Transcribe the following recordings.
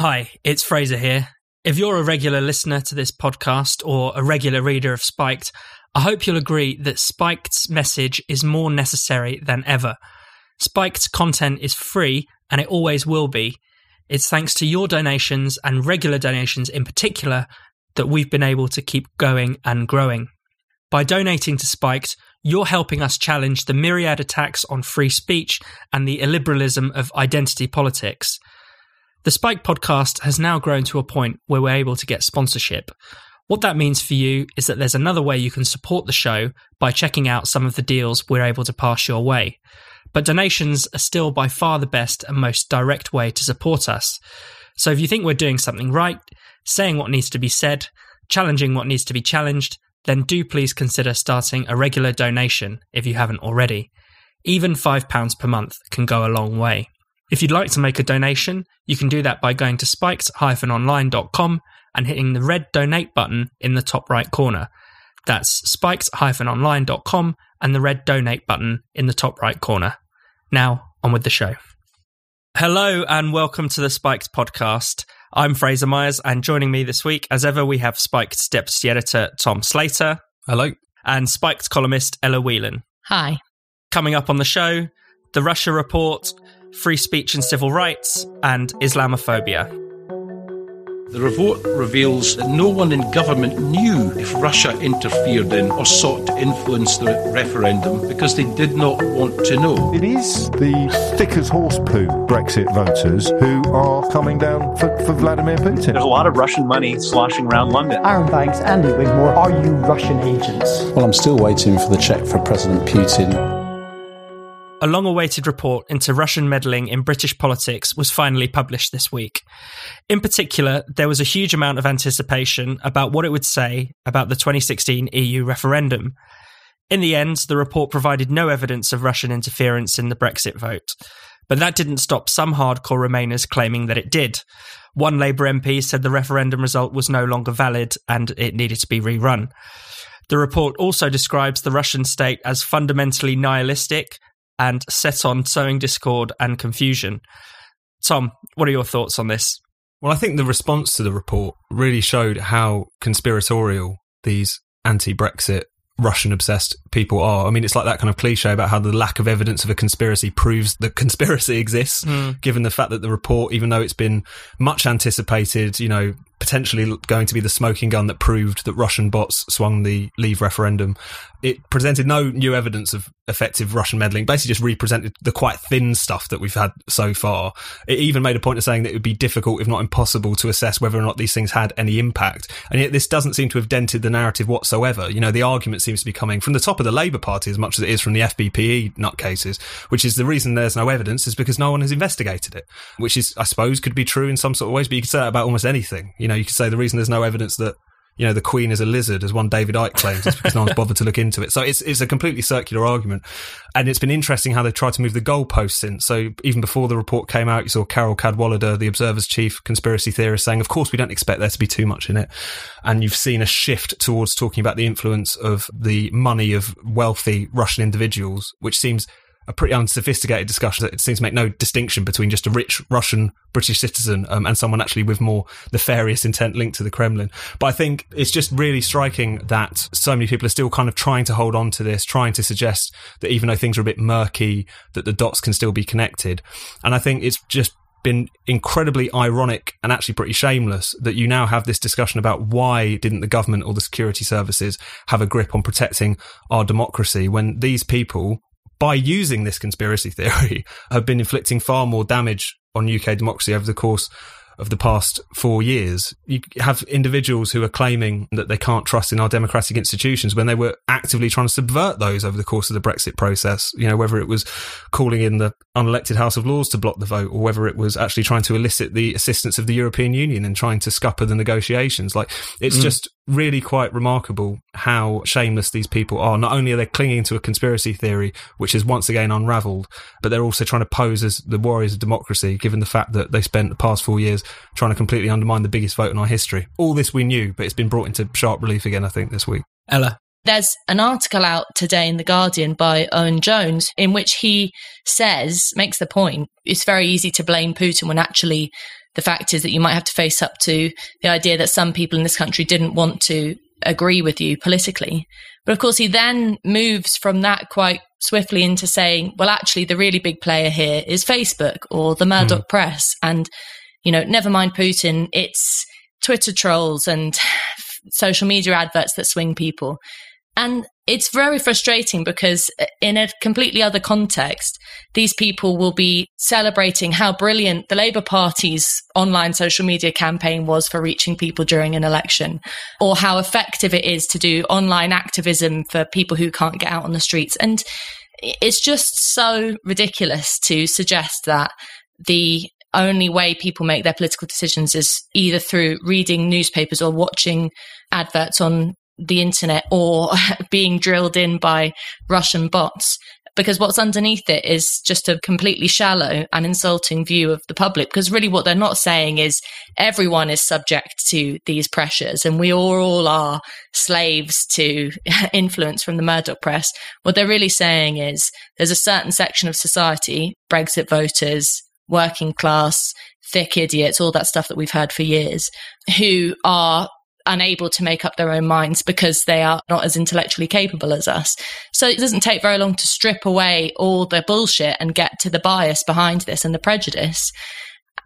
Hi, it's Fraser here. If you're a regular listener to this podcast or a regular reader of Spiked, I hope you'll agree that Spiked's message is more necessary than ever. Spiked's content is free and it always will be. It's thanks to your donations and regular donations in particular that we've been able to keep going and growing. By donating to Spiked, you're helping us challenge the myriad attacks on free speech and the illiberalism of identity politics. The Spike podcast has now grown to a point where we're able to get sponsorship. What that means for you is that there's another way you can support the show by checking out some of the deals we're able to pass your way. But donations are still by far the best and most direct way to support us. So if you think we're doing something right, saying what needs to be said, challenging what needs to be challenged, then do please consider starting a regular donation if you haven't already. Even £5 per month can go a long way. If you'd like to make a donation, you can do that by going to spiked-online.com and hitting the red donate button in the top right corner. That's spiked-online.com and the red donate button in the top right corner. Now, on with the show. Hello and welcome to the Spiked podcast. I'm Fraser Myers, and joining me this week, as ever, we have Spiked deputy editor Tom Slater. Hello. And Spiked columnist Ella Whelan. Hi. Coming up on the show, the Russia report, free speech and civil rights, and Islamophobia. The report reveals that no one in government knew if Russia interfered in or sought to influence the referendum because they did not want to know. It is the thick as horse poo Brexit voters who are coming down for, for Vladimir Putin. There's a lot of Russian money sloshing around London. Arron Banks, Andy Wigmore, are you Russian agents? Well, I'm still waiting for the check for President Putin. A long awaited report into Russian meddling in British politics was finally published this week. In particular, there was a huge amount of anticipation about what it would say about the 2016 EU referendum. In the end, the report provided no evidence of Russian interference in the Brexit vote. But that didn't stop some hardcore Remainers claiming that it did. One Labour MP said the referendum result was no longer valid and it needed to be rerun. The report also describes the Russian state as fundamentally nihilistic and set on sowing discord and confusion. Tom, what are your thoughts on this? Well, I think the response to the report really showed how conspiratorial these anti Brexit Russian obsessed people are. I mean, it's like that kind of cliche about how the lack of evidence of a conspiracy proves that conspiracy exists, mm. given the fact that the report, even though it's been much anticipated, you know, potentially going to be the smoking gun that proved that Russian bots swung the leave referendum. It presented no new evidence of effective Russian meddling, basically just represented the quite thin stuff that we've had so far. It even made a point of saying that it would be difficult, if not impossible, to assess whether or not these things had any impact. And yet this doesn't seem to have dented the narrative whatsoever. You know, the argument seems to be coming from the top of the Labour Party as much as it is from the FBPE nutcases, which is the reason there's no evidence is because no one has investigated it, which is, I suppose, could be true in some sort of ways, but you could say that about almost anything. You know, you could say the reason there's no evidence that you know, the Queen is a lizard, as one David Icke claims, is because no one's bothered to look into it. So it's it's a completely circular argument, and it's been interesting how they've tried to move the goalposts since. So even before the report came out, you saw Carol Cadwalladr, the Observer's chief conspiracy theorist, saying, "Of course, we don't expect there to be too much in it," and you've seen a shift towards talking about the influence of the money of wealthy Russian individuals, which seems a pretty unsophisticated discussion. that seems to make no distinction between just a rich Russian British citizen um, and someone actually with more nefarious intent linked to the Kremlin. But I think it's just really striking that so many people are still kind of trying to hold on to this, trying to suggest that even though things are a bit murky, that the dots can still be connected. And I think it's just been incredibly ironic and actually pretty shameless that you now have this discussion about why didn't the government or the security services have a grip on protecting our democracy when these people by using this conspiracy theory, have been inflicting far more damage on UK democracy over the course of the past four years. You have individuals who are claiming that they can't trust in our democratic institutions when they were actively trying to subvert those over the course of the Brexit process. You know, whether it was calling in the unelected House of Lords to block the vote or whether it was actually trying to elicit the assistance of the European Union and trying to scupper the negotiations. Like, it's mm. just really quite remarkable how shameless these people are. Not only are they clinging to a conspiracy theory, which is once again unraveled, but they're also trying to pose as the warriors of democracy, given the fact that they spent the past four years trying to completely undermine the biggest vote in our history. All this we knew, but it's been brought into sharp relief again, I think, this week. Ella. There's an article out today in The Guardian by Owen Jones in which he says, makes the point, it's very easy to blame Putin when actually the fact is that you might have to face up to the idea that some people in this country didn't want to agree with you politically. But of course, he then moves from that quite swiftly into saying, well, actually, the really big player here is Facebook or the Murdoch mm. press. And, you know, never mind Putin, it's Twitter trolls and social media adverts that swing people. And it's very frustrating because uh, in a completely other context, these people will be celebrating how brilliant the Labour Party's online social media campaign was for reaching people during an election, or how effective it is to do online activism for people who can't get out on the streets. And it's just so ridiculous to suggest that the only way people make their political decisions is either through reading newspapers or watching adverts on the internet or being drilled in by Russian bots. Because what's underneath it is just a completely shallow and insulting view of the public. Because really, what they're not saying is everyone is subject to these pressures and we all, are slaves to influence from the Murdoch press. What they're really saying is there's a certain section of society, Brexit voters, working class, thick idiots, all that stuff that we've heard for years, who are unable to make up their own minds because they are not as intellectually capable as us. So it doesn't take very long to strip away all the bullshit and get to the bias behind this and the prejudice.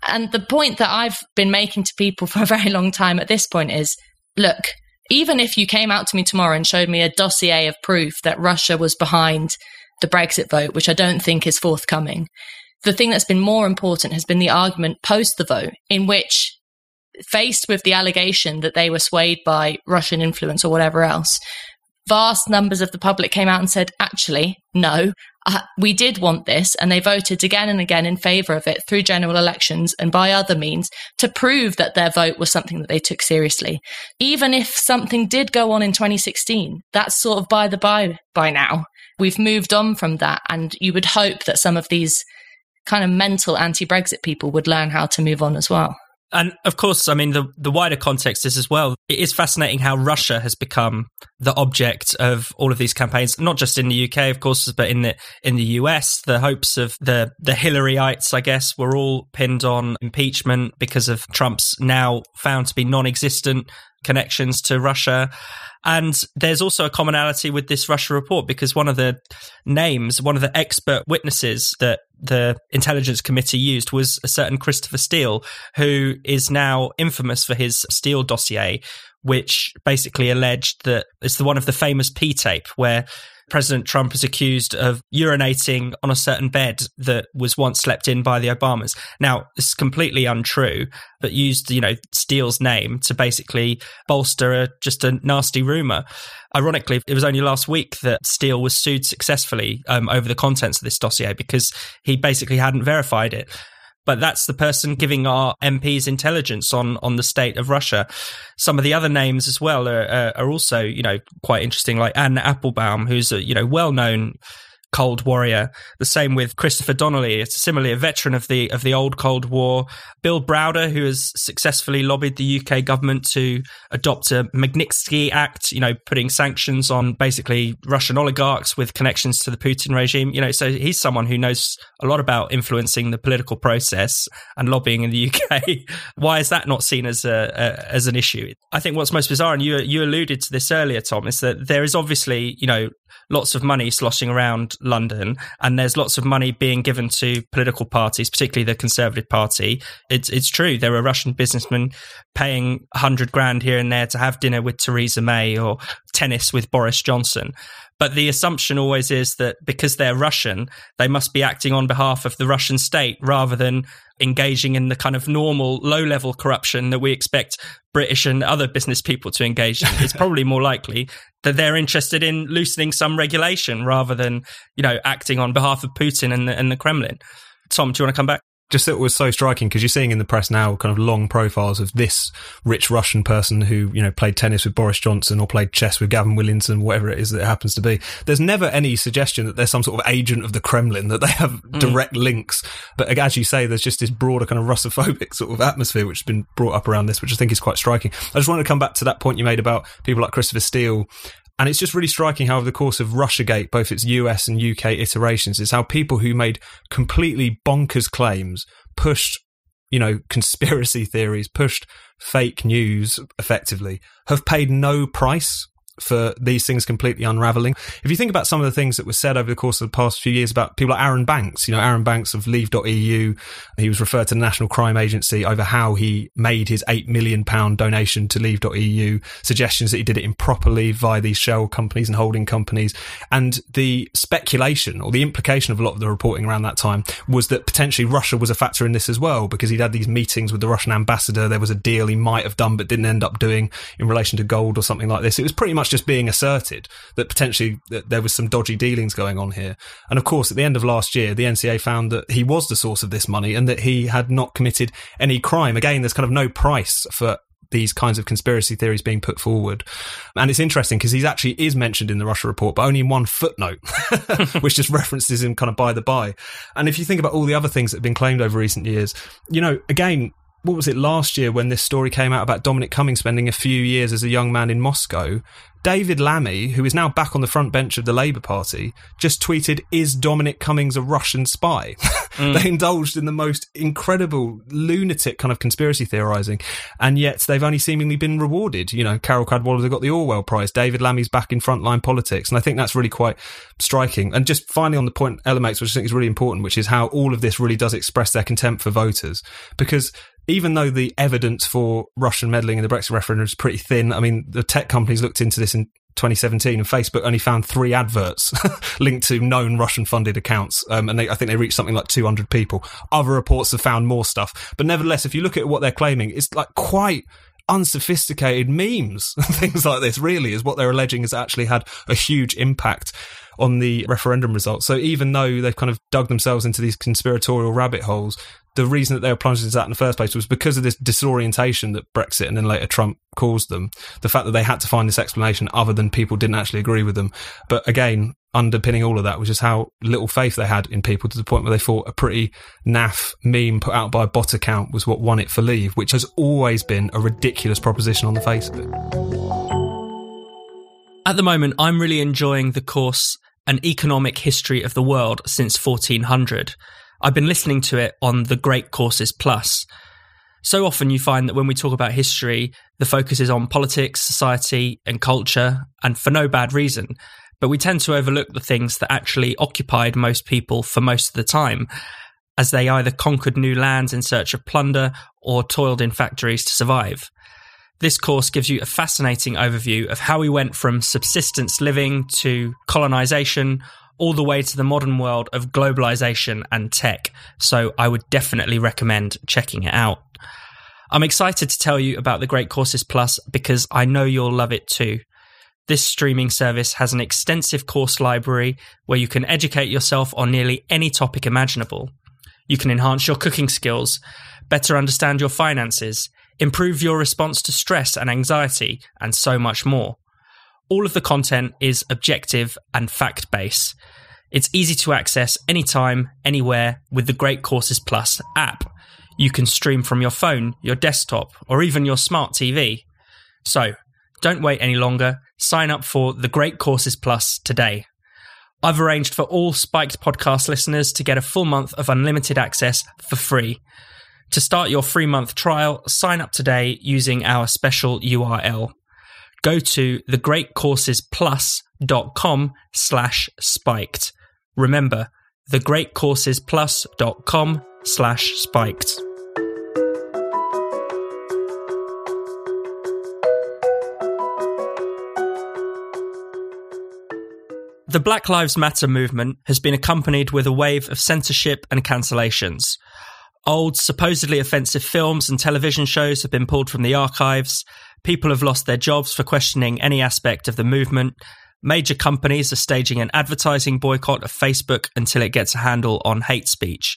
And the point that I've been making to people for a very long time at this point is look, even if you came out to me tomorrow and showed me a dossier of proof that Russia was behind the Brexit vote, which I don't think is forthcoming, the thing that's been more important has been the argument post the vote, in which faced with the allegation that they were swayed by Russian influence or whatever else, vast numbers of the public came out and said, actually, no, uh, we did want this. And they voted again and again in favor of it through general elections and by other means to prove that their vote was something that they took seriously. Even if something did go on in 2016, that's sort of by the by by now. We've moved on from that. And you would hope that some of these kind of mental anti Brexit people would learn how to move on as well. And of course, I mean, the, the wider context is as well. It is fascinating how Russia has become the object of all of these campaigns, not just in the UK, of course, but in the in the US. The hopes of the the Hillaryites, I guess, were all pinned on impeachment because of Trump's now found to be non-existent connections to Russia. And there's also a commonality with this Russia report because one of the names, one of the expert witnesses that the intelligence committee used was a certain Christopher Steele, who is now infamous for his Steele dossier, which basically alleged that it's the one of the famous P tape where President Trump is accused of urinating on a certain bed that was once slept in by the Obamas. Now, this is completely untrue, but used, you know, Steele's name to basically bolster a, just a nasty rumor. Ironically, it was only last week that Steele was sued successfully um, over the contents of this dossier because he basically hadn't verified it but that's the person giving our MPs intelligence on on the state of Russia. Some of the other names as well are, are also you know quite interesting, like Anne Applebaum, who's a you know well known Cold Warrior. The same with Christopher Donnelly, it's similarly a veteran of the of the old Cold War. Bill Browder, who has successfully lobbied the UK government to adopt a Magnitsky Act, you know, putting sanctions on basically Russian oligarchs with connections to the Putin regime. You know, so he's someone who knows a lot about influencing the political process and lobbying in the UK. Why is that not seen as a, a as an issue? I think what's most bizarre, and you you alluded to this earlier, Tom, is that there is obviously you know lots of money sloshing around London, and there's lots of money being given to political parties, particularly the Conservative Party. It's it's true. There are Russian businessmen paying hundred grand here and there to have dinner with Theresa May or tennis with Boris Johnson. But the assumption always is that because they're Russian, they must be acting on behalf of the Russian state rather than engaging in the kind of normal low level corruption that we expect British and other business people to engage in. It's probably more likely that they're interested in loosening some regulation rather than, you know, acting on behalf of Putin and the, and the Kremlin. Tom, do you want to come back? Just it was so striking because you're seeing in the press now kind of long profiles of this rich Russian person who, you know, played tennis with Boris Johnson or played chess with Gavin Williamson, whatever it is that it happens to be. There's never any suggestion that there's some sort of agent of the Kremlin, that they have mm. direct links. But as you say, there's just this broader kind of Russophobic sort of atmosphere which has been brought up around this, which I think is quite striking. I just wanted to come back to that point you made about people like Christopher Steele and it's just really striking how, over the course of Russiagate, both its US and UK iterations, is how people who made completely bonkers claims pushed you know, conspiracy theories, pushed fake news effectively, have paid no price for these things completely unraveling. If you think about some of the things that were said over the course of the past few years about people like Arron Banks, you know, Arron Banks of Leave.eu, he was referred to the National Crime Agency over how he made his £8 million donation to Leave.eu, suggestions that he did it improperly via these shell companies and holding companies. And the speculation or the implication of a lot of the reporting around that time was that potentially Russia was a factor in this as well, because he'd had these meetings with the Russian ambassador. There was a deal he might have done, but didn't end up doing in relation to gold or something like this. It was pretty much just being asserted that potentially that there was some dodgy dealings going on here. And of course, at the end of last year, the NCA found that he was the source of this money and that he had not committed any crime. Again, there's kind of no price for these kinds of conspiracy theories being put forward. And it's interesting because he actually is mentioned in the Russia report, but only in one footnote, which just references him kind of by the by. And if you think about all the other things that have been claimed over recent years, you know, again, what was it last year when this story came out about Dominic Cummings spending a few years as a young man in Moscow? David Lammy, who is now back on the front bench of the Labour Party, just tweeted, Is Dominic Cummings a Russian spy? Mm. they indulged in the most incredible, lunatic kind of conspiracy theorising, and yet they've only seemingly been rewarded. You know, Carol Cadwalladr got the Orwell Prize, David Lammy's back in frontline politics, and I think that's really quite striking. And just finally on the point, Ella makes, which I think is really important, which is how all of this really does express their contempt for voters. Because even though the evidence for Russian meddling in the Brexit referendum is pretty thin, I mean, the tech companies looked into this in 2017 and Facebook only found three adverts linked to known Russian funded accounts. Um, and they, I think they reached something like 200 people. Other reports have found more stuff. But nevertheless, if you look at what they're claiming, it's like quite unsophisticated memes and things like this really is what they're alleging has actually had a huge impact on the referendum results. So even though they've kind of dug themselves into these conspiratorial rabbit holes, the reason that they were plunged into that in the first place was because of this disorientation that Brexit and then later Trump caused them. The fact that they had to find this explanation other than people didn't actually agree with them. But again, underpinning all of that was just how little faith they had in people to the point where they thought a pretty naff meme put out by a bot account was what won it for leave, which has always been a ridiculous proposition on the face of it. At the moment, I'm really enjoying the course An Economic History of the World since 1400 I've been listening to it on the Great Courses Plus. So often you find that when we talk about history, the focus is on politics, society, and culture, and for no bad reason. But we tend to overlook the things that actually occupied most people for most of the time, as they either conquered new lands in search of plunder or toiled in factories to survive. This course gives you a fascinating overview of how we went from subsistence living to colonization all the way to the modern world of globalization and tech. So I would definitely recommend checking it out. I'm excited to tell you about the Great Courses Plus because I know you'll love it too. This streaming service has an extensive course library where you can educate yourself on nearly any topic imaginable. You can enhance your cooking skills, better understand your finances, improve your response to stress and anxiety, and so much more. All of the content is objective and fact based. It's easy to access anytime, anywhere with the Great Courses Plus app. You can stream from your phone, your desktop, or even your smart TV. So, don't wait any longer. Sign up for the Great Courses Plus today. I've arranged for all Spiked podcast listeners to get a full month of unlimited access for free. To start your free month trial, sign up today using our special URL go to thegreatcoursesplus.com slash spiked. Remember, thegreatcoursesplus.com slash spiked. The Black Lives Matter movement has been accompanied with a wave of censorship and cancellations. Old, supposedly offensive films and television shows have been pulled from the archives. People have lost their jobs for questioning any aspect of the movement. Major companies are staging an advertising boycott of Facebook until it gets a handle on hate speech.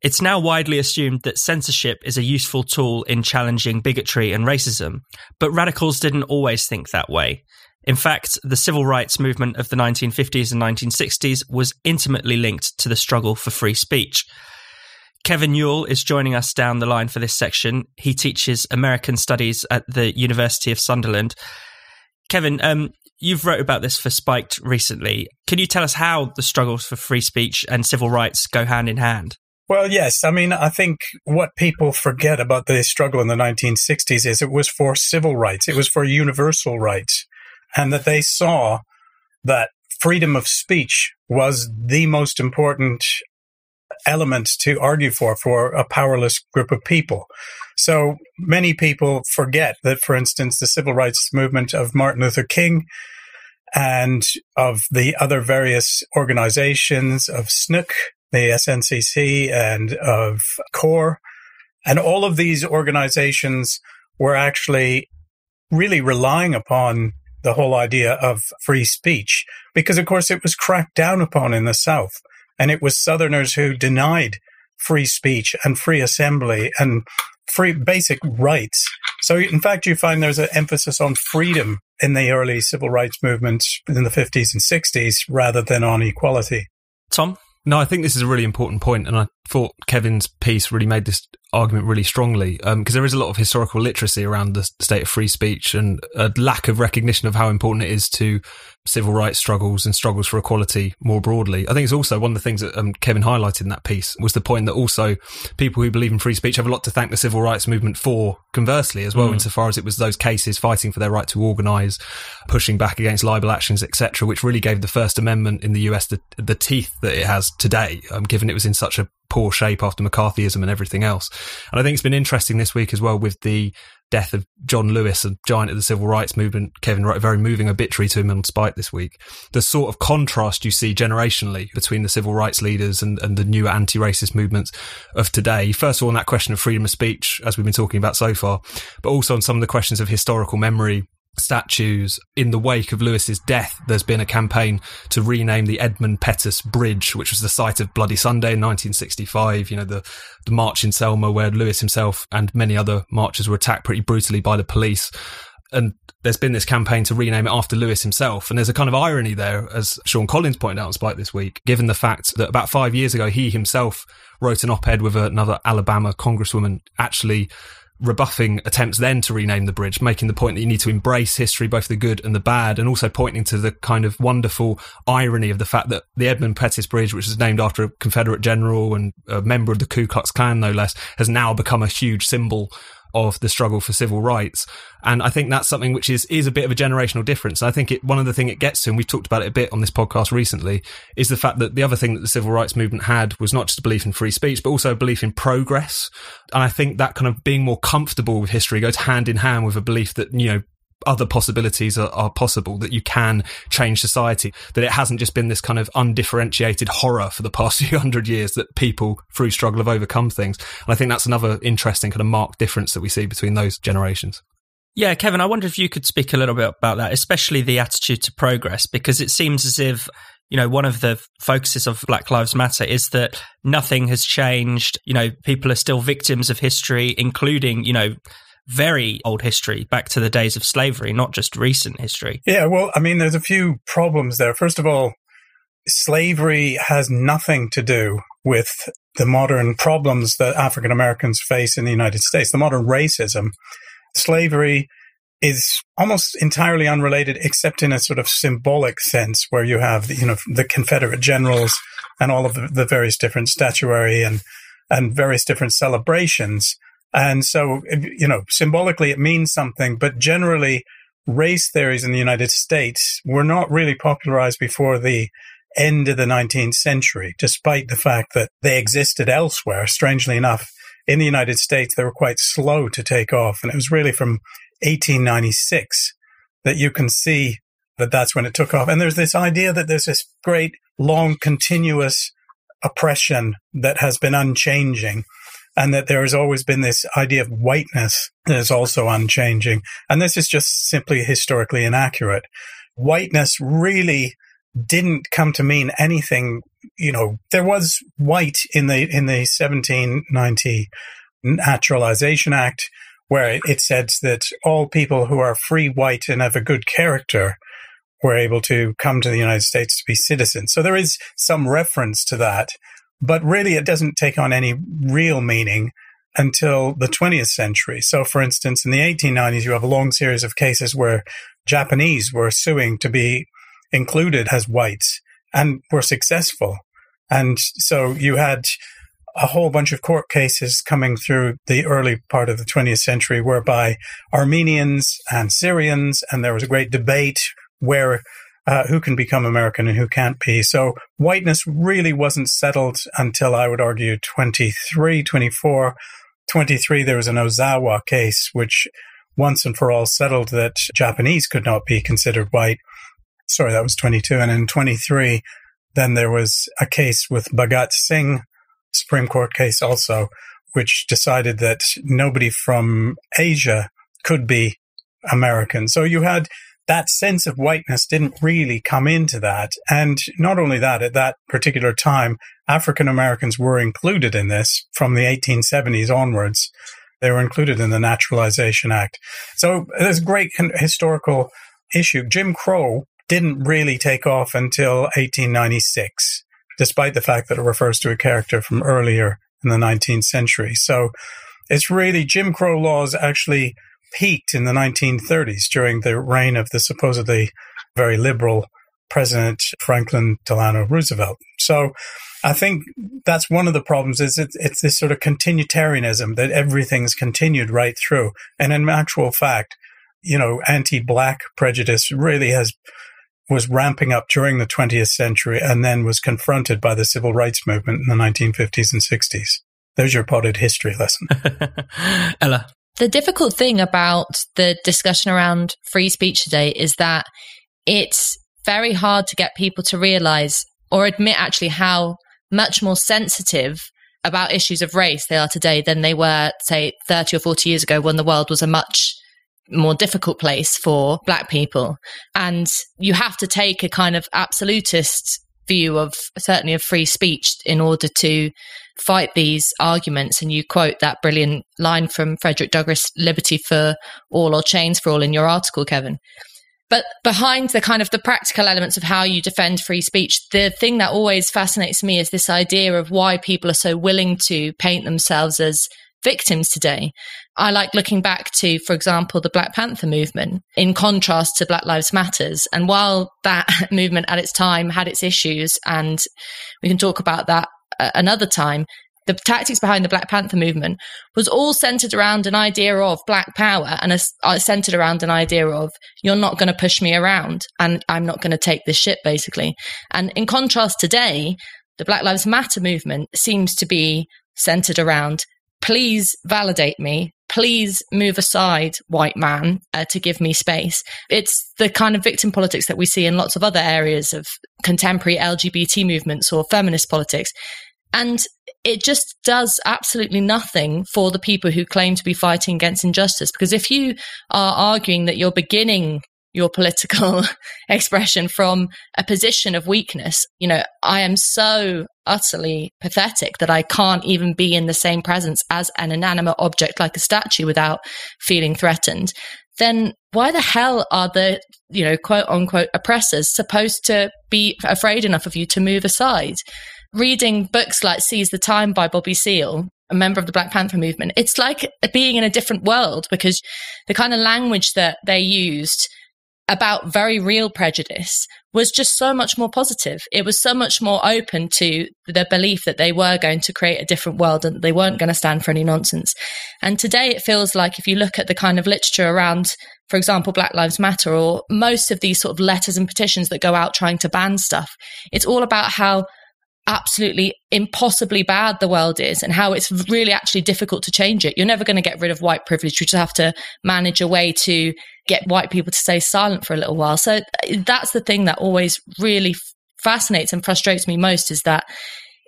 It's now widely assumed that censorship is a useful tool in challenging bigotry and racism, but radicals didn't always think that way. In fact, the civil rights movement of the 1950s and 1960s was intimately linked to the struggle for free speech. Kevin Yuill is joining us down the line for this section. He teaches American Studies at the University of Sunderland. Kevin, um, you've wrote about this for Spiked recently. Can you tell us how the struggles for free speech and civil rights go hand in hand? Well, yes. I mean, I think what people forget about the struggle in the 1960s is it was for civil rights. It was for universal rights and that they saw that freedom of speech was the most important element to argue for for a powerless group of people. So many people forget that, for instance, the civil rights movement of Martin Luther King and of the other various organizations of SNCC, the SNCC, and of CORE, and all of these organizations were actually really relying upon the whole idea of free speech because, of course, it was cracked down upon in the South. And it was Southerners who denied free speech and free assembly and free basic rights. So, in fact, you find there's an emphasis on freedom in the early civil rights movement in the 50s and 60s rather than on equality. Tom? No, I think this is a really important point, and I thought Kevin's piece really made this argument really strongly because um, there is a lot of historical literacy around the state of free speech and a lack of recognition of how important it is to civil rights struggles and struggles for equality more broadly. I think it's also one of the things that um, Kevin highlighted in that piece was the point that also people who believe in free speech have a lot to thank the civil rights movement for, conversely, as well, mm. insofar as it was those cases fighting for their right to organise, pushing back against libel actions, etc., which really gave the First Amendment in the US the, the teeth that it has today, um, given it was in such a poor shape after McCarthyism and everything else. And I think it's been interesting this week as well with the death of John Lewis, a giant of the civil rights movement. Kevin wrote a very moving obituary to him on Spike this week. The sort of contrast you see generationally between the civil rights leaders and, and the new anti-racist movements of today. First of all, on that question of freedom of speech, as we've been talking about so far, but also on some of the questions of historical memory statues. In the wake of Lewis's death, there's been a campaign to rename the Edmund Pettus Bridge, which was the site of Bloody Sunday in 1965. You know, the, the march in Selma where Lewis himself and many other marchers were attacked pretty brutally by the police. And there's been this campaign to rename it after Lewis himself. And there's a kind of irony there, as Sean Collins pointed out on Spike this week, given the fact that about five years ago, he himself wrote an op-ed with another Alabama congresswoman actually rebuffing attempts then to rename the bridge, making the point that you need to embrace history, both the good and the bad, and also pointing to the kind of wonderful irony of the fact that the Edmund Pettus Bridge, which is named after a Confederate general and a member of the Ku Klux Klan, no less, has now become a huge symbol of the struggle for civil rights. And I think that's something which is, is a bit of a generational difference. I think it, one of the thing it gets to, and we've talked about it a bit on this podcast recently, is the fact that the other thing that the civil rights movement had was not just a belief in free speech, but also a belief in progress. And I think that kind of being more comfortable with history goes hand in hand with a belief that, you know, other possibilities are, are, possible, that you can change society, that it hasn't just been this kind of undifferentiated horror for the past few hundred years that people through struggle have overcome things. And I think that's another interesting kind of marked difference that we see between those generations. Yeah, Kevin, I wonder if you could speak a little bit about that, especially the attitude to progress, because it seems as if you know, one of the focuses of Black Lives Matter is that nothing has changed. You know, people are still victims of history, including, you know, very old history back to the days of slavery, not just recent history. Yeah, well, I mean, there's a few problems there. First of all, slavery has nothing to do with the modern problems that African Americans face in the United States, the modern racism. Slavery is almost entirely unrelated, except in a sort of symbolic sense, where you have, you know, the Confederate generals and all of the, the various different statuary and and various different celebrations and so, you know, symbolically it means something, but generally race theories in the United States were not really popularized before the end of the 19th century, despite the fact that they existed elsewhere. Strangely enough, in the United States, they were quite slow to take off. And it was really from 1896 that you can see that that's when it took off. And there's this idea that there's this great, long, continuous oppression that has been unchanging and that there has always been this idea of whiteness that is also unchanging. And this is just simply historically inaccurate. Whiteness really didn't come to mean anything. You know, there was white in the, in the 1790 Naturalization Act, where it said that all people who are free white and have a good character were able to come to the United States to be citizens. So there is some reference to that. But really, it doesn't take on any real meaning until the 20th century. So, for instance, in the 1890s, you have a long series of cases where Japanese were suing to be included as whites and were successful. And so you had a whole bunch of court cases coming through the early part of the 20th century whereby Armenians and Syrians, and there was a great debate where uh, who can become American and who can't be. So whiteness really wasn't settled until I would argue 23, 24. 23, there was an Ozawa case, which once and for all settled that Japanese could not be considered white. Sorry, that was 22. And in 23, then there was a case with Bhagat Singh, Supreme Court case also, which decided that nobody from Asia could be American. So you had that sense of whiteness didn't really come into that. And not only that, at that particular time, African Americans were included in this from the 1870s onwards. They were included in the Naturalization Act. So there's a great historical issue. Jim Crow didn't really take off until 1896, despite the fact that it refers to a character from earlier in the 19th century. So it's really Jim Crow laws actually peaked in the 1930s during the reign of the supposedly very liberal President Franklin Delano Roosevelt. So I think that's one of the problems is it, it's this sort of continuitarianism that everything's continued right through. And in actual fact, you know, anti-black prejudice really has was ramping up during the 20th century and then was confronted by the civil rights movement in the 1950s and 60s. There's your potted history lesson. Ella. The difficult thing about the discussion around free speech today is that it's very hard to get people to realize or admit actually how much more sensitive about issues of race they are today than they were, say, 30 or 40 years ago when the world was a much more difficult place for black people. And you have to take a kind of absolutist view of certainly of free speech in order to fight these arguments. And you quote that brilliant line from Frederick Douglass Liberty for all or chains for all in your article, Kevin. But behind the kind of the practical elements of how you defend free speech, the thing that always fascinates me is this idea of why people are so willing to paint themselves as victims today. I like looking back to, for example, the Black Panther movement in contrast to Black Lives Matters. And while that movement at its time had its issues, and we can talk about that another time, the tactics behind the Black Panther movement was all centered around an idea of black power and a, uh, centered around an idea of you're not going to push me around and I'm not going to take this shit, basically. And in contrast today, the Black Lives Matter movement seems to be centered around please validate me. Please move aside, white man, uh, to give me space. It's the kind of victim politics that we see in lots of other areas of contemporary LGBT movements or feminist politics. And it just does absolutely nothing for the people who claim to be fighting against injustice. Because if you are arguing that you're beginning your political expression from a position of weakness. You know, I am so utterly pathetic that I can't even be in the same presence as an inanimate object like a statue without feeling threatened. Then why the hell are the, you know, quote unquote oppressors supposed to be afraid enough of you to move aside? Reading books like Seize the Time by Bobby Seale, a member of the Black Panther movement, it's like being in a different world because the kind of language that they used about very real prejudice was just so much more positive. It was so much more open to the belief that they were going to create a different world and they weren't going to stand for any nonsense. And today it feels like if you look at the kind of literature around, for example, Black Lives Matter or most of these sort of letters and petitions that go out trying to ban stuff, it's all about how absolutely impossibly bad the world is and how it's really actually difficult to change it. You're never going to get rid of white privilege. You just have to manage a way to get white people to stay silent for a little while. So uh, that's the thing that always really fascinates and frustrates me most is that,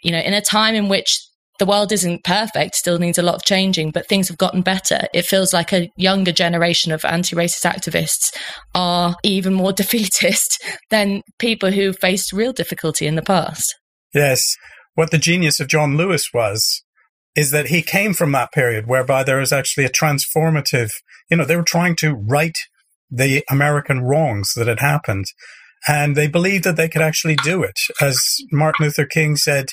you know, in a time in which the world isn't perfect, still needs a lot of changing, but things have gotten better. It feels like a younger generation of anti racist activists are even more defeatist than people who faced real difficulty in the past. Yes. What the genius of John Lewis was, is that he came from that period whereby there was actually a transformative, you know, they were trying to right the American wrongs that had happened. And they believed that they could actually do it. As Martin Luther King said,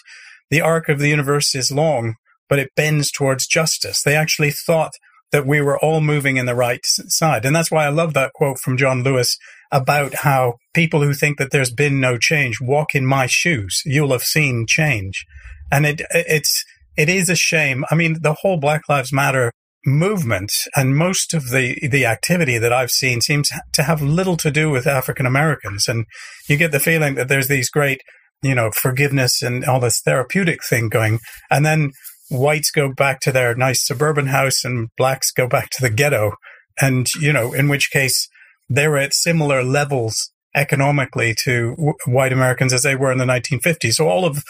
the arc of the universe is long, but it bends towards justice. They actually thought that we were all moving in the right side. And that's why I love that quote from John Lewis about how people who think that there's been no change walk in my shoes. You'll have seen change. And it, it's it is a shame. I mean, the whole Black Lives Matter movement and most of the the activity that I've seen seems to have little to do with African Americans and you get the feeling that there's these great you know forgiveness and all this therapeutic thing going and then whites go back to their nice suburban house and blacks go back to the ghetto and you know in which case they're at similar levels economically to w- white Americans as they were in the 1950s so all of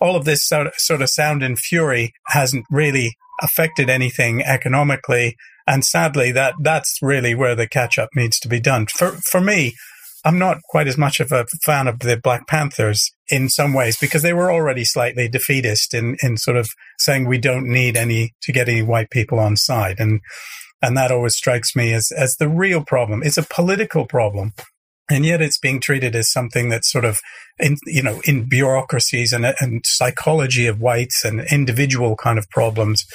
all of this sort of, sort of sound and fury hasn't really affected anything economically. And sadly, that that's really where the catch up needs to be done. For for me, I'm not quite as much of a fan of the Black Panthers in some ways because they were already slightly defeatist in, in sort of saying we don't need any to get any white people on side. And, and that always strikes me as, as the real problem. It's a political problem. And yet it's being treated as something that's sort of in, you know, in bureaucracies and, and psychology of whites and individual kind of problems.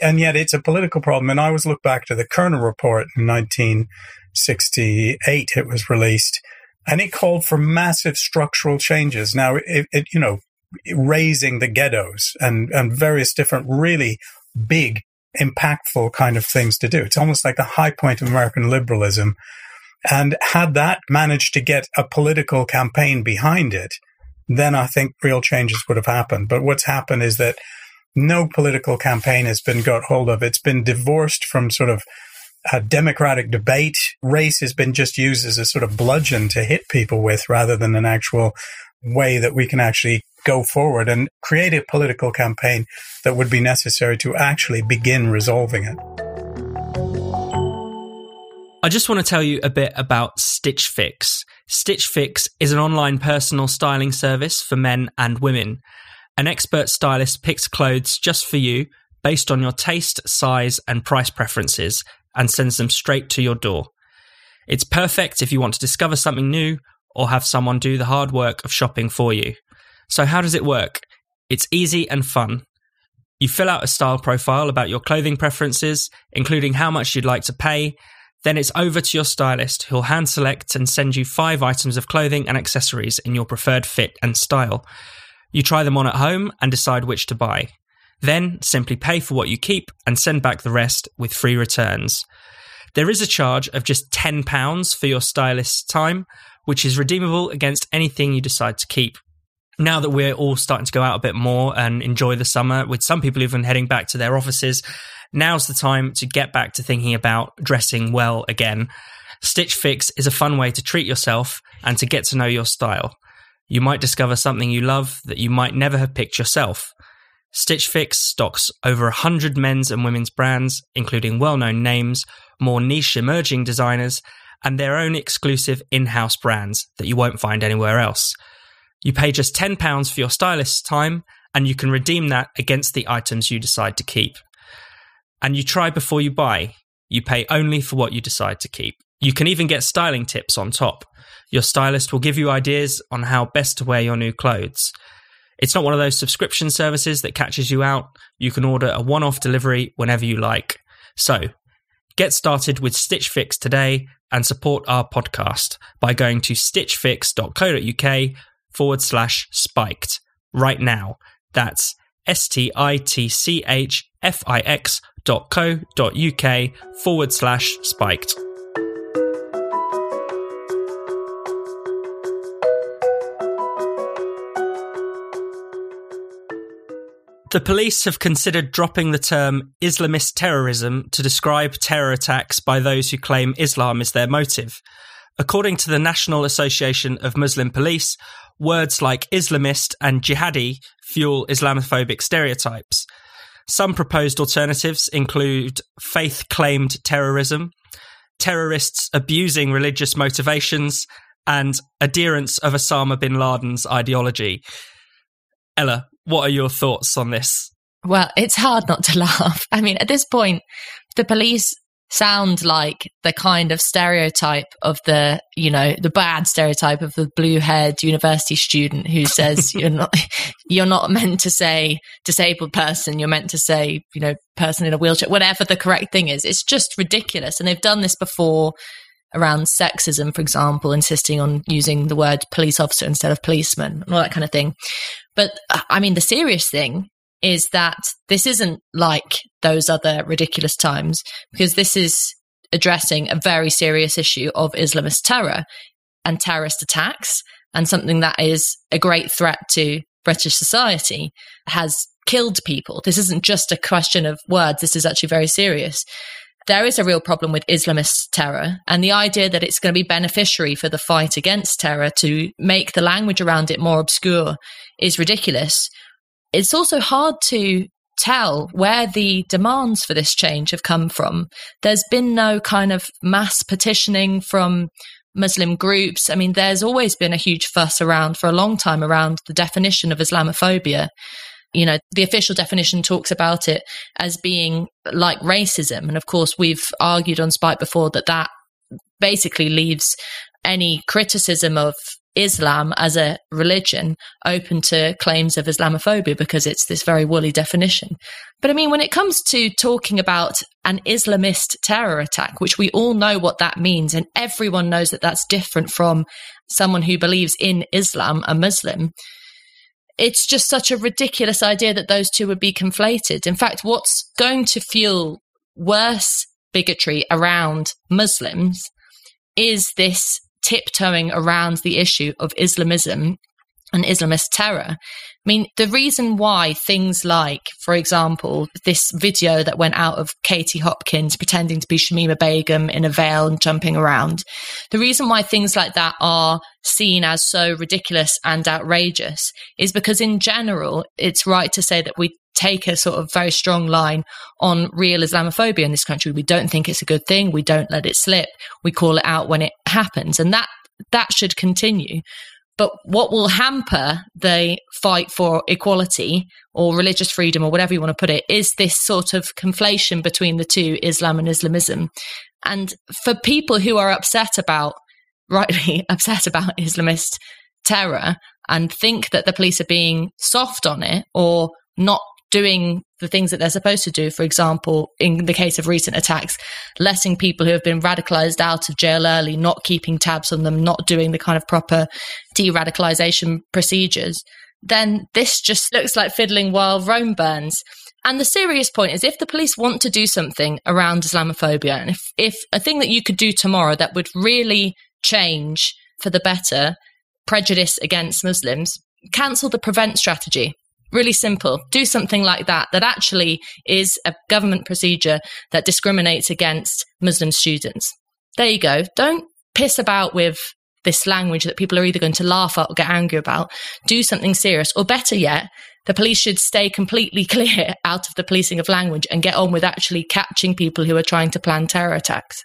And yet it's a political problem. And I always look back to the Kerner report in 1968. It was released and it called for massive structural changes. Now, it, it you know, raising the ghettos and, and various different really big, impactful kind of things to do. It's almost like the high point of American liberalism and had that managed to get a political campaign behind it, then I think real changes would have happened. But what's happened is that no political campaign has been got hold of. It's been divorced from sort of a democratic debate. Race has been just used as a sort of bludgeon to hit people with rather than an actual way that we can actually go forward and create a political campaign that would be necessary to actually begin resolving it. I just want to tell you a bit about Stitch Fix. Stitch Fix is an online personal styling service for men and women. An expert stylist picks clothes just for you based on your taste, size, and price preferences and sends them straight to your door. It's perfect if you want to discover something new or have someone do the hard work of shopping for you. So, how does it work? It's easy and fun. You fill out a style profile about your clothing preferences, including how much you'd like to pay, then it's over to your stylist who'll hand select and send you five items of clothing and accessories in your preferred fit and style. You try them on at home and decide which to buy. Then simply pay for what you keep and send back the rest with free returns. There is a charge of just £10 for your stylist's time, which is redeemable against anything you decide to keep. Now that we're all starting to go out a bit more and enjoy the summer, with some people even heading back to their offices, now's the time to get back to thinking about dressing well again. Stitch Fix is a fun way to treat yourself and to get to know your style. You might discover something you love that you might never have picked yourself. Stitch Fix stocks over 100 men's and women's brands, including well known names, more niche emerging designers, and their own exclusive in house brands that you won't find anywhere else. You pay just £10 for your stylist's time, and you can redeem that against the items you decide to keep. And you try before you buy. You pay only for what you decide to keep. You can even get styling tips on top. Your stylist will give you ideas on how best to wear your new clothes. It's not one of those subscription services that catches you out. You can order a one off delivery whenever you like. So, get started with Stitch Fix today and support our podcast by going to stitchfix.co.uk forward slash spiked right now. That's S T I T C H F I X dot co dot uk forward slash spiked. The police have considered dropping the term Islamist terrorism to describe terror attacks by those who claim Islam is their motive. According to the National Association of Muslim Police, words like Islamist and jihadi fuel Islamophobic stereotypes. Some proposed alternatives include faith claimed terrorism, terrorists abusing religious motivations, and adherents of Osama bin Laden's ideology. Ella, what are your thoughts on this? Well, it's hard not to laugh. I mean, at this point, the police sound like the kind of stereotype of the, you know, the bad stereotype of the blue haired university student who says you're not, you're not meant to say disabled person. You're meant to say, you know, person in a wheelchair, whatever the correct thing is. It's just ridiculous. And they've done this before around sexism, for example, insisting on using the word police officer instead of policeman and all that kind of thing. But uh, I mean, the serious thing is that this isn't like those other ridiculous times because this is addressing a very serious issue of Islamist terror and terrorist attacks and something that is a great threat to British society has killed people. This isn't just a question of words. This is actually very serious. There is a real problem with Islamist terror and the idea that it's going to be beneficiary for the fight against terror to make the language around it more obscure is ridiculous. It's also hard to tell where the demands for this change have come from. There's been no kind of mass petitioning from Muslim groups. I mean, there's always been a huge fuss around for a long time around the definition of Islamophobia. You know, the official definition talks about it as being like racism. And of course, we've argued on Spiked before that that basically leaves any criticism of Islam as a religion open to claims of Islamophobia because it's this very woolly definition. But I mean, when it comes to talking about an Islamist terror attack, which we all know what that means, and everyone knows that that's different from someone who believes in Islam, a Muslim, it's just such a ridiculous idea that those two would be conflated. In fact, what's going to fuel worse bigotry around Muslims is this tiptoeing around the issue of Islamism and Islamist terror. I mean, the reason why things like, for example, this video that went out of Katie Hopkins pretending to be Shamima Begum in a veil and jumping around, the reason why things like that are seen as so ridiculous and outrageous is because, in general, it's right to say that we take a sort of very strong line on real Islamophobia in this country. We don't think it's a good thing. We don't let it slip. We call it out when it happens. And that, that should continue. But what will hamper the fight for equality or religious freedom or whatever you want to put it is this sort of conflation between the two, Islam and Islamism. And for people who are upset about, rightly upset about Islamist terror and think that the police are being soft on it or not doing the things that they're supposed to do. For example, in the case of recent attacks, letting people who have been radicalized out of jail early, not keeping tabs on them, not doing the kind of proper de radicalization procedures, then this just looks like fiddling while Rome burns. And the serious point is if the police want to do something around Islamophobia, and if, if a thing that you could do tomorrow that would really change for the better prejudice against Muslims, cancel the prevent strategy really simple. Do something like that, that actually is a government procedure that discriminates against Muslim students. There you go. Don't piss about with this language that people are either going to laugh at or get angry about. Do something serious. Or better yet, the police should stay completely clear out of the policing of language and get on with actually catching people who are trying to plan terror attacks.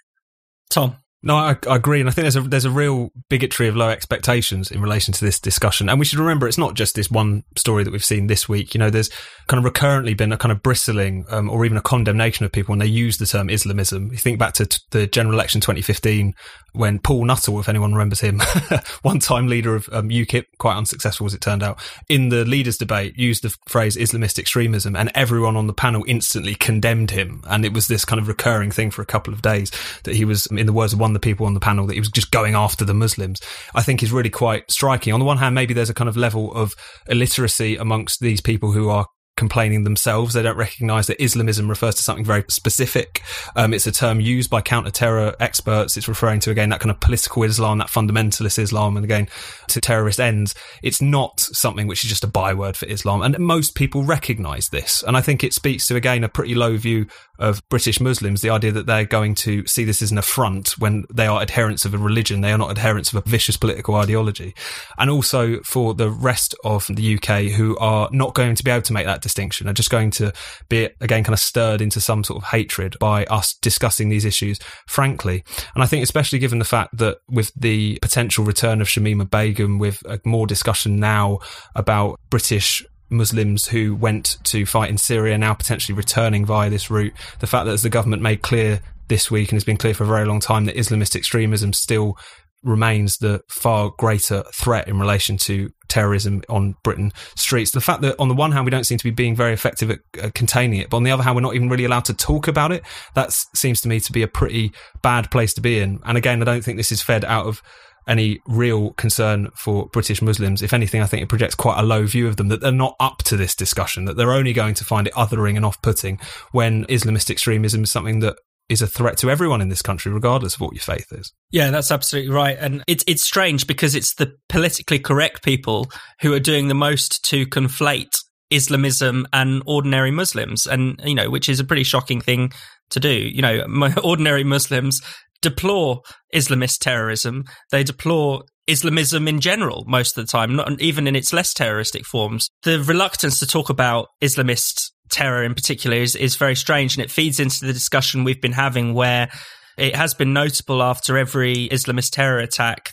Tom. No, I, I, agree, and I think there's a there's a real bigotry of low expectations in relation to this discussion. And we should remember it's not just this one story that we've seen this week. You know, there's kind of recurrently been a kind of bristling um, or even a condemnation of people when they use the term Islamism. You think back to t- the general election 2015 when Paul Nuttall, if anyone remembers him, one time leader of um, UKIP, quite unsuccessful as it turned out, in the leaders' debate used the phrase Islamist extremism, and everyone on the panel instantly condemned him. And it was this kind of recurring thing for a couple of days that he was, in the words of one the people on the panel that he was just going after the Muslims, I think is really quite striking. On the one hand, maybe there's a kind of level of illiteracy amongst these people who are complaining themselves. They don't recognize that Islamism refers to something very specific. Um, it's a term used by counter-terror experts. It's referring to, again, that kind of political Islam, that fundamentalist Islam, and again, to terrorist ends. It's not something which is just a byword for Islam. And most people recognize this. And I think it speaks to, again, a pretty low view of British Muslims, the idea that they're going to see this as an affront when they are adherents of a religion. They are not adherents of a vicious political ideology. And also for the rest of the UK who are not going to be able to make that distinction, are just going to be, again, kind of stirred into some sort of hatred by us discussing these issues frankly. And I think especially given the fact that with the potential return of Shamima Begum, with more discussion now about British Muslims who went to fight in Syria now potentially returning via this route. The fact that as the government made clear this week and has been clear for a very long time that Islamist extremism still remains the far greater threat in relation to terrorism on Britain streets. The fact that on the one hand we don't seem to be being very effective at, at containing it, but on the other hand we're not even really allowed to talk about it. That seems to me to be a pretty bad place to be in. And again, I don't think this is fed out of any real concern for British Muslims. If anything, I think it projects quite a low view of them that they're not up to this discussion, that they're only going to find it othering and off putting when Islamist extremism is something that is a threat to everyone in this country, regardless of what your faith is. Yeah, that's absolutely right. And it's it's strange because it's the politically correct people who are doing the most to conflate Islamism and ordinary Muslims, and you know, which is a pretty shocking thing to do. You know, ordinary Muslims deplore Islamist terrorism. They deplore Islamism in general most of the time, not even in its less terroristic forms. The reluctance to talk about Islamist terror in particular is, is very strange and it feeds into the discussion we've been having where it has been notable after every Islamist terror attack.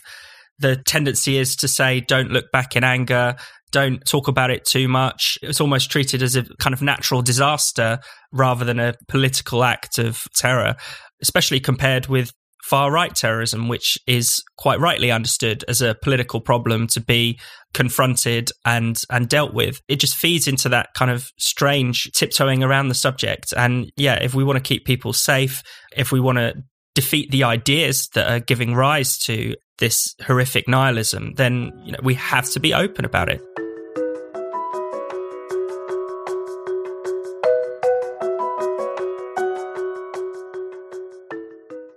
The tendency is to say, don't look back in anger, don't talk about it too much. It's almost treated as a kind of natural disaster rather than a political act of terror, especially compared with far right terrorism, which is quite rightly understood as a political problem to be confronted and and dealt with. It just feeds into that kind of strange tiptoeing around the subject. And yeah, if we want to keep people safe, if we want to defeat the ideas that are giving rise to this horrific nihilism, then you know we have to be open about it.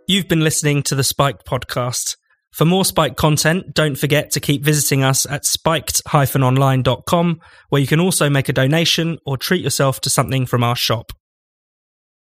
You've been listening to the Spiked podcast. For more Spiked content, don't forget to keep visiting us at spiked-online.com, where you can also make a donation or treat yourself to something from our shop.